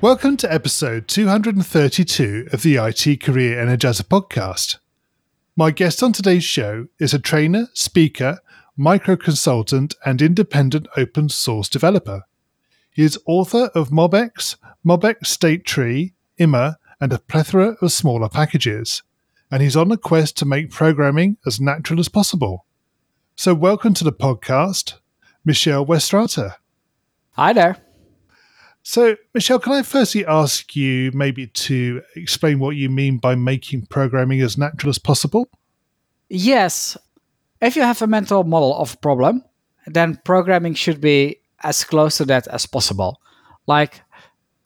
Welcome to episode 232 of the IT Career Energizer podcast. My guest on today's show is a trainer, speaker, micro consultant, and independent open source developer. He is author of MobX, MobX State Tree, Immer, and a plethora of smaller packages, and he's on a quest to make programming as natural as possible. So, welcome to the podcast, Michel Weststrate. Hi there. So, Michel, can I firstly ask you maybe to explain what you mean by making programming as natural as possible? Yes. If you have a mental model of a problem, then programming should be as close to that as possible. Like,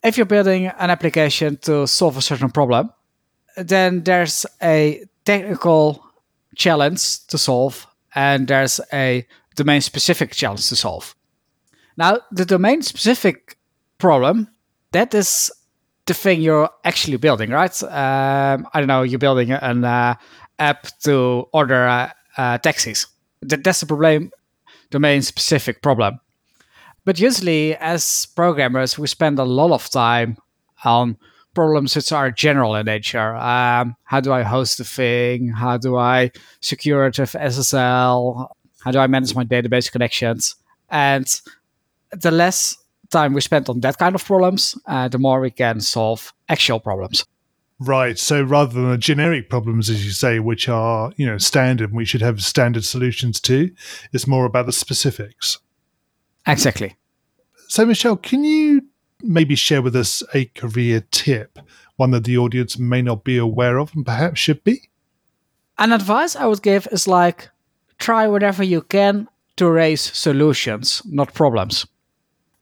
if you're building an application to solve a certain problem, then there's a technical challenge to solve and there's a domain specific challenge to solve. Now, the domain specific problem, that is the thing you're actually building, right? Um, I don't know, you're building an uh, app to order uh, uh, taxis. That, that's the problem, domain specific problem. But usually, as programmers, we spend a lot of time on problems which are general in nature. Um, how do I host the thing? How do I secure it with SSL? How do I manage my database connections? And the less time we spend on that kind of problems, uh, the more we can solve actual problems. Right. So rather than the generic problems, as you say, which are you know standard, and we should have standard solutions to, it's more about the specifics. Exactly. So, Michel, can you maybe share with us a career tip, one that the audience may not be aware of and perhaps should be? An advice I would give is like try whatever you can to raise solutions, not problems.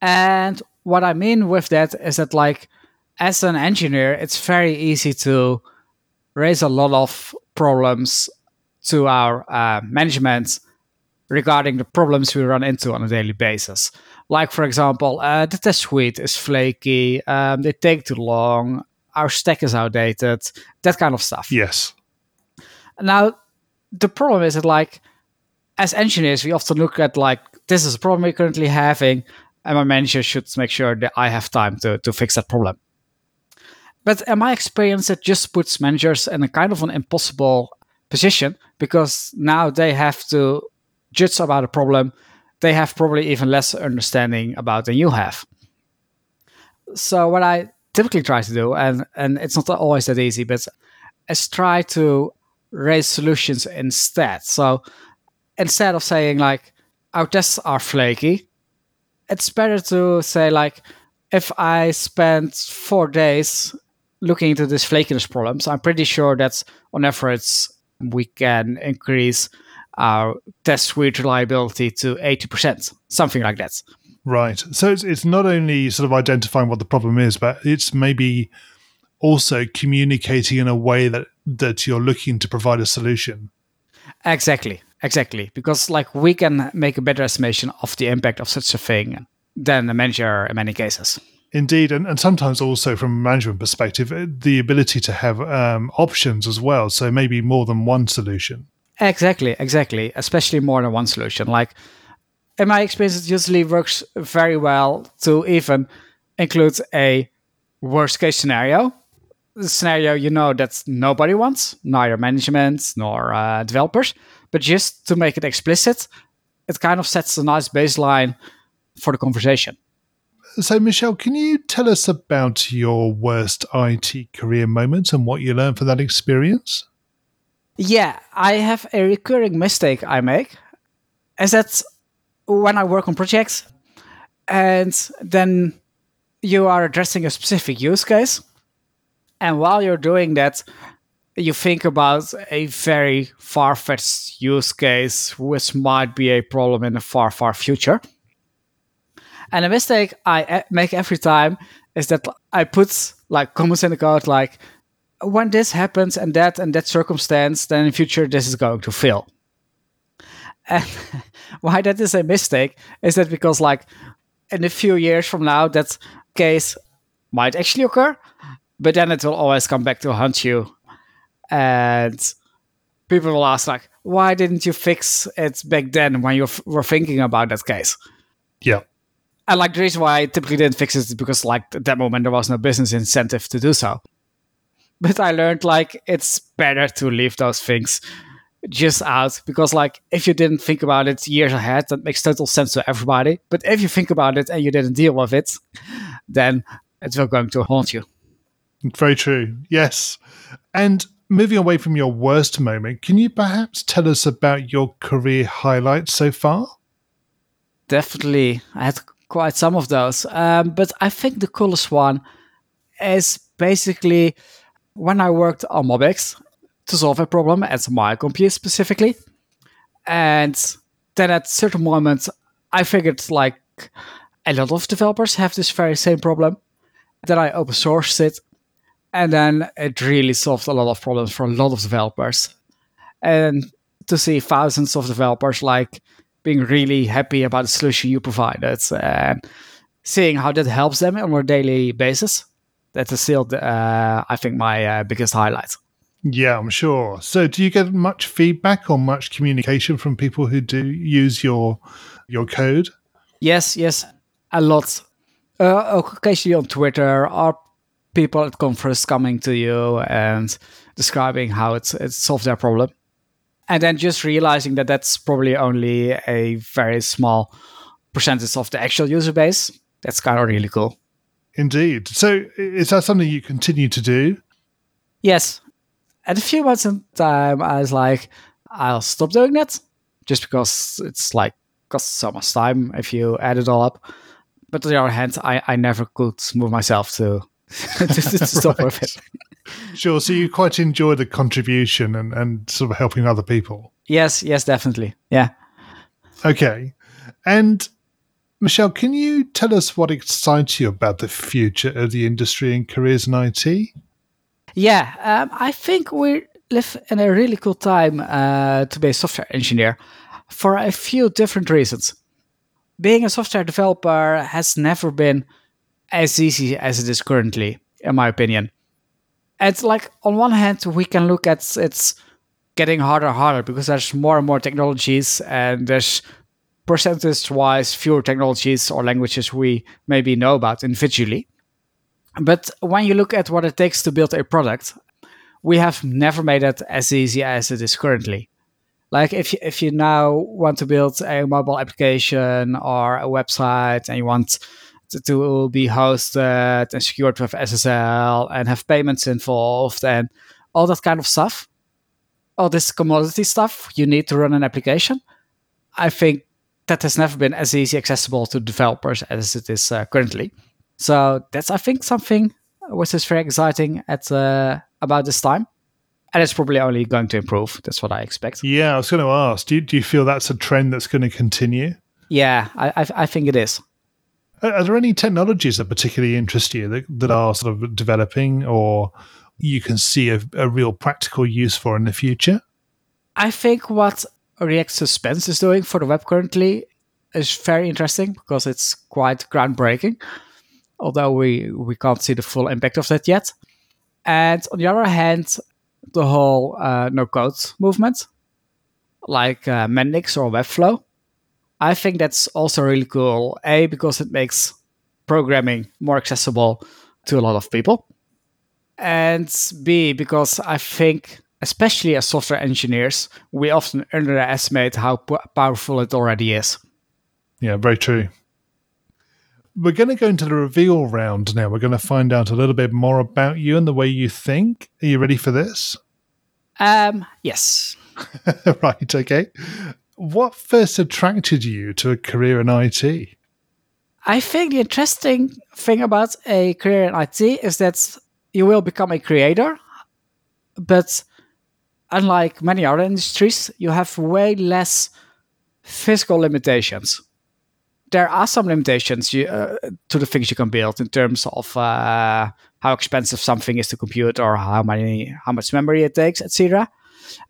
And what I mean with that is that, like, as an engineer, it's very easy to raise a lot of problems to our uh, management regarding the problems we run into on a daily basis. Like, for example, uh, the test suite is flaky, um, they take too long, our stack is outdated, that kind of stuff. Yes. Now, the problem is that, like, as engineers, we often look at, like, this is a problem we're currently having and my manager should make sure that I have time to, to fix that problem. But in my experience, it just puts managers in a kind of an impossible position because now they have to judge about a problem they have probably even less understanding about than you have. So what I typically try to do, and, and it's not always that easy, but is try to raise solutions instead. So instead of saying like our tests are flaky, it's better to say like if I spend four days looking into these flakiness problems, I'm pretty sure that on average we can increase our test suite reliability to 80%, something like that. Right. So it's, it's not only sort of identifying what the problem is, but it's maybe also communicating in a way that, that you're looking to provide a solution. Exactly. Exactly, because like we can make a better estimation of the impact of such a thing than the manager in many cases. Indeed, and, and sometimes also from a management perspective, uh, the ability to have um, options as well. So maybe more than one solution. Exactly, exactly. Especially more than one solution. Like in my experience, it usually works very well to even include a worst case scenario. The scenario you know that nobody wants, neither management nor uh, developers but just to make it explicit, it kind of sets a nice baseline for the conversation. So, Michel, can you tell us about your worst IT career moment and what you learned from that experience? Yeah, I have a recurring mistake I make is that when I work on projects and then you are addressing a specific use case, and while you're doing that, you think about a very far fetched use case, which might be a problem in the far, far future. And a mistake I eh, make every time is that I put like comments in the code like, when this happens and that and that circumstance, then in future this is going to fail. And why that is a mistake is that because like in a few years from now that case might actually occur, but then it will always come back to haunt you. And people will ask like, why didn't you fix it back then when you f- were thinking about that case? Yeah. And like the reason why I typically didn't fix it is because like at that moment there was no business incentive to do so. But I learned like it's better to leave those things just out because like if you didn't think about it years ahead, that makes total sense to everybody. But if you think about it and you didn't deal with it, then it's not going to haunt you. Very true. Yes. And moving away from your worst moment, can you perhaps tell us about your career highlights so far? Definitely. I had quite some of those. Um, but I think the coolest one is basically when I worked on MobX to solve a problem at my computer specifically. And then at certain moments, I figured like a lot of developers have this very same problem. Then I open sourced it. And then it really solved a lot of problems for a lot of developers. And to see thousands of developers like being really happy about the solution you provided and seeing how that helps them on a daily basis. That is still, uh, I think, my uh, biggest highlight. Yeah, I'm sure. So, do you get much feedback or much communication from people who do use your your code? Yes, yes, a lot. Uh, occasionally on Twitter, are people at conference coming to you and describing how it's it solved their problem. And then just realizing that that's probably only a very small percentage of the actual user base. That's kind of really cool. Indeed. So is that something you continue to do? Yes. At a few months in time i was like i'll stop doing that just because it's like costs so much time if you add it all up. But on the other hand i, I never could move myself to to, to stop right. with it sure. So you quite enjoy the contribution and, and sort of helping other people. Yes, yes, definitely. Yeah. Okay. And Michel, can you tell us what excites you about the future of the industry and careers in IT? Yeah, um, I think we live in a really cool time uh, to be a software engineer for a few different reasons. Being a software developer has never been as easy as it is currently, in my opinion. It's like on one hand we can look at it's getting harder and harder because there's more and more technologies and there's percentage wise fewer technologies or languages we maybe know about individually. But when you look at what it takes to build a product we have never made it as easy as it is currently. Like if you, if you now want to build a mobile application or a website and you want to be hosted and secured with SSL and have payments involved and all that kind of stuff. All this commodity stuff you need to run an application. I think that has never been as easy accessible to developers as it is uh, currently. So that's I think something which is very exciting at uh, about this time, and it's probably only going to improve. That's what I expect. Yeah, I was going to ask. Do you, do you feel that's a trend that's going to continue? Yeah, I I, I think it is. Are there any technologies that particularly interest you that, that are sort of developing or you can see a, a real practical use for in the future? I think what React Suspense is doing for the web currently is very interesting because it's quite groundbreaking, although we, we can't see the full impact of that yet. And on the other hand, the whole uh, no code movement, like uh, Mendix or Webflow, I think that's also really cool. A, because it makes programming more accessible to a lot of people. And B, because I think, especially as software engineers, we often underestimate how p- powerful it already is. Yeah, very true. We're going to go into the reveal round now. We're going to find out a little bit more about you and the way you think. Are you ready for this? Um, yes. right, okay what first attracted you to a career in IT? I think the interesting thing about a career in IT is that you will become a creator, but unlike many other industries, you have way less physical limitations. There are some limitations you, uh, to the things you can build in terms of uh, how expensive something is to compute or how many how much memory it takes, etc.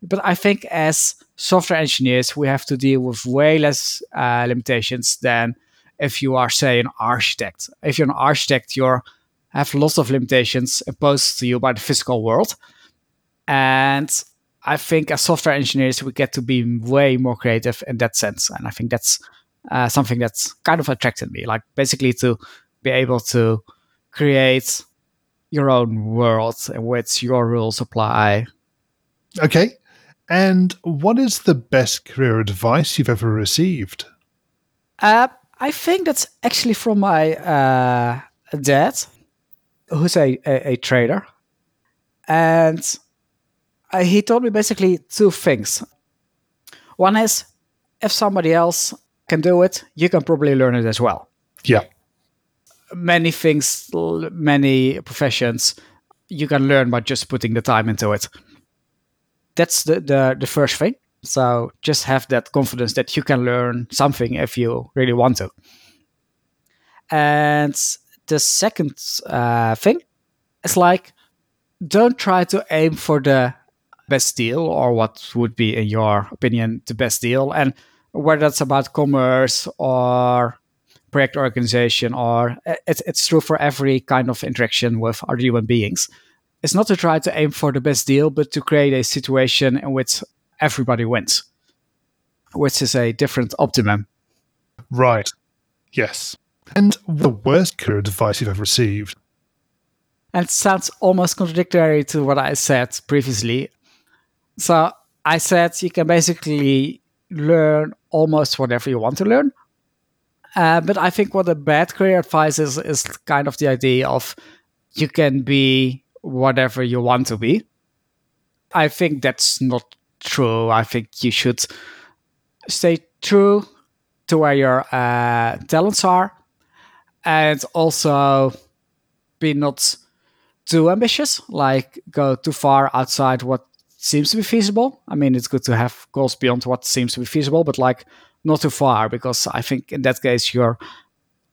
But I think as software engineers, we have to deal with way less uh, limitations than if you are, say, an architect. If you're an architect, you have lots of limitations imposed to you by the physical world. And I think as software engineers, we get to be way more creative in that sense. And I think that's uh, something that's kind of attracted me. Like basically to be able to create your own world in which your rules apply. Okay. And what is the best career advice you've ever received? Uh, I think that's actually from my uh, dad, who's a, a, a trader. And uh, he told me basically two things. One is if somebody else can do it, you can probably learn it as well. Yeah. Many things, many professions, you can learn by just putting the time into it. That's the, the, the first thing. So just have that confidence that you can learn something if you really want to. And the second uh, thing is like, don't try to aim for the best deal or what would be, in your opinion, the best deal. And whether that's about commerce or project organization or it's, it's true for every kind of interaction with other human beings. It's not to try to aim for the best deal, but to create a situation in which everybody wins, which is a different optimum. Right. Yes. And the worst career advice you've ever received? And it sounds almost contradictory to what I said previously. So I said you can basically learn almost whatever you want to learn. Uh, but I think what a bad career advice is is kind of the idea of you can be whatever you want to be. I think that's not true. I think you should stay true to where your uh, talents are, and also be not too ambitious. Like go too far outside what seems to be feasible. I mean, it's good to have goals beyond what seems to be feasible, but like not too far because I think in that case you're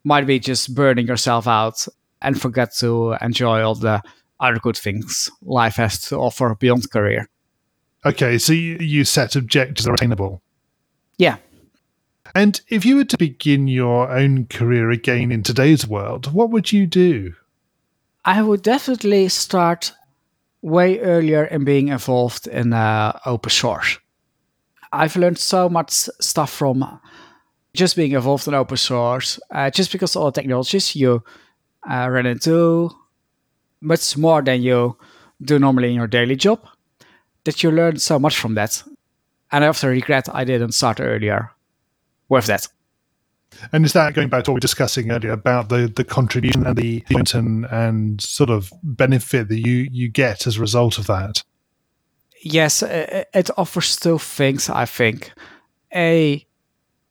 might be just burning yourself out and forget to enjoy all the other good things life has to offer beyond career. Okay, so you, you set objectives that are attainable. Yeah. And if you were to begin your own career again in today's world, what would you do? I would definitely start way earlier in being involved in uh, open source. I've learned so much stuff from just being involved in open source, uh, just because all the technologies you uh, run into much more than you do normally in your daily job, that you learn so much from that. And I often regret I didn't start earlier with that. And is that going back to what we were discussing earlier about the, the contribution and the and, and sort of benefit that you, you get as a result of that? Yes, uh, uh, it offers two things, I think. A,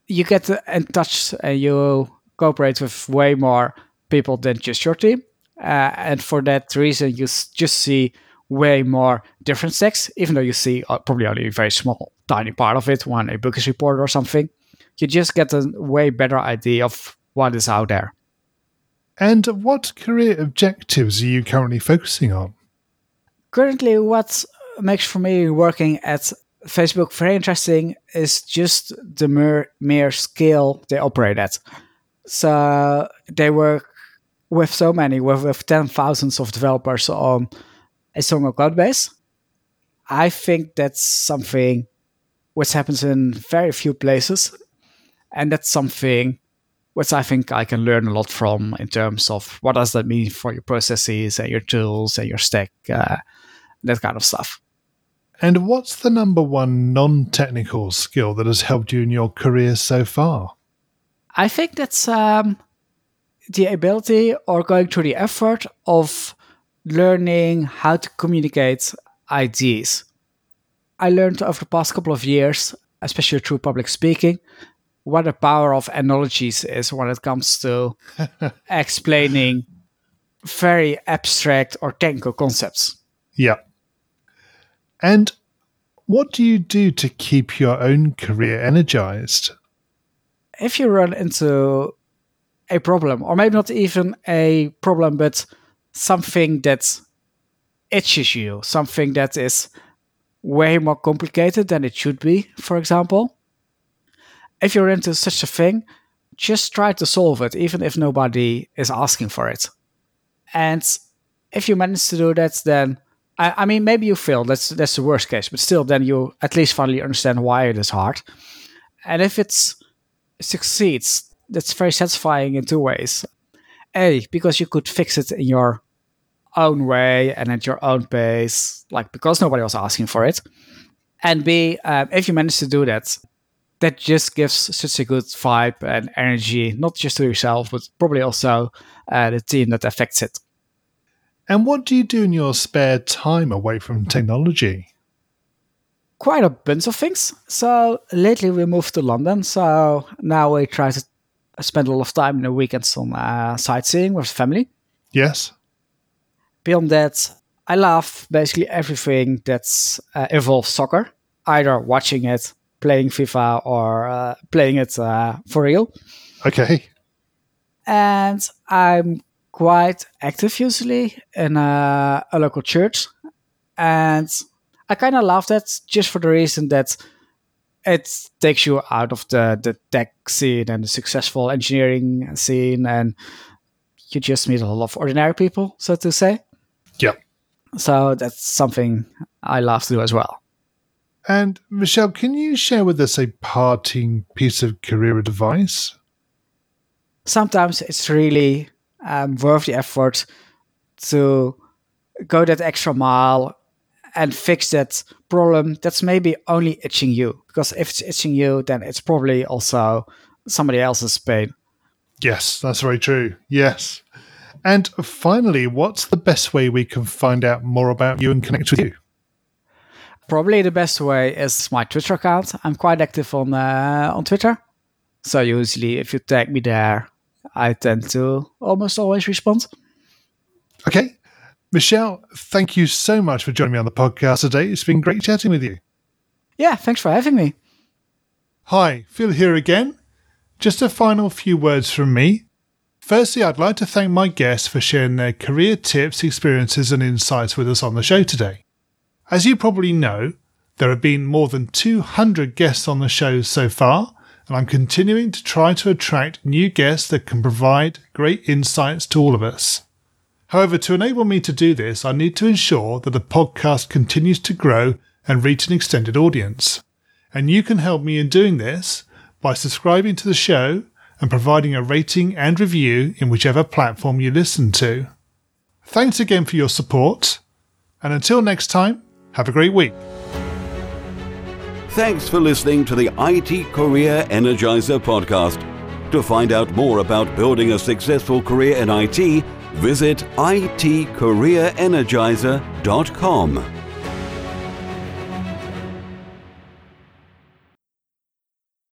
you get in touch and you cooperate with way more people than just your team. Uh, and for that reason, you just see way more different stacks, even though you see uh, probably only a very small, tiny part of it, one a bookish report or something you just get a way better idea of what is out there. And what career objectives are you currently focusing on? Currently, what makes for me working at Facebook very interesting is just the mere, mere scale they operate at. So they work with so many, with, with 10 thousands of developers on a single cloud base. I think that's something which happens in very few places and that's something which I think I can learn a lot from in terms of what does that mean for your processes and your tools and your stack, uh, that kind of stuff. And what's the number one non technical skill that has helped you in your career so far? I think that's um, the ability or going through the effort of learning how to communicate ideas. I learned over the past couple of years, especially through public speaking, what the power of analogies is when it comes to explaining very abstract or technical concepts. Yeah. And what do you do to keep your own career energized? If you run into a problem, or maybe not even a problem, but something that itches you, something that is way more complicated than it should be, for example. If you're into such a thing, just try to solve it, even if nobody is asking for it. And if you manage to do that, then I, I mean, maybe you fail. That's that's the worst case, but still, then you at least finally understand why it is hard. And if it succeeds, that's very satisfying in two ways. A, because you could fix it in your own way and at your own pace, like because nobody was asking for it. And B, um, if you manage to do that, that just gives such a good vibe and energy, not just to yourself, but probably also uh, the team that affects it. And what do you do in your spare time away from technology? Quite a bunch of things. So lately we moved to London, so now we try to spend a lot of time in the weekends on uh, sightseeing with family. Yes. Beyond that, I love basically everything that uh, involves soccer, either watching it, playing FIFA, or uh, playing it uh, for real. Okay. And I'm quite active usually in a, a local church. And I kind of love that just for the reason that it takes you out of the, the tech scene and the successful engineering scene and you just meet a lot of ordinary people, so to say. Yeah. So that's something I love to do as well. And Michel, can you share with us a parting piece of career advice? Sometimes it's really um, worth the effort to go that extra mile and fix that problem that's maybe only itching you. Because if it's itching you, then it's probably also somebody else's pain. Yes, that's very true. Yes. And finally, what's the best way we can find out more about you and connect with you? Probably the best way is my Twitter account. I'm quite active on uh, on Twitter, so usually if you tag me there, I tend to almost always respond. Michel, thank you so much for joining me on the podcast today. It's been great chatting with you. Yeah, thanks for having me. Hi, Phil here again. Just a final few words from me. Firstly, I'd like to thank my guests for sharing their career tips, experiences, and insights with us on the show today. As you probably know, there have been more than 200 guests on the show so far, and I'm continuing to try to attract new guests that can provide great insights to all of us. However, to enable me to do this, I need to ensure that the podcast continues to grow and reach an extended audience. And you can help me in doing this by subscribing to the show and providing a rating and review in whichever platform you listen to. Thanks again for your support, and until next time, have a great week. Thanks for listening to the IT Career Energizer podcast. To find out more about building a successful career in IT, visit itcareerenergizer.com.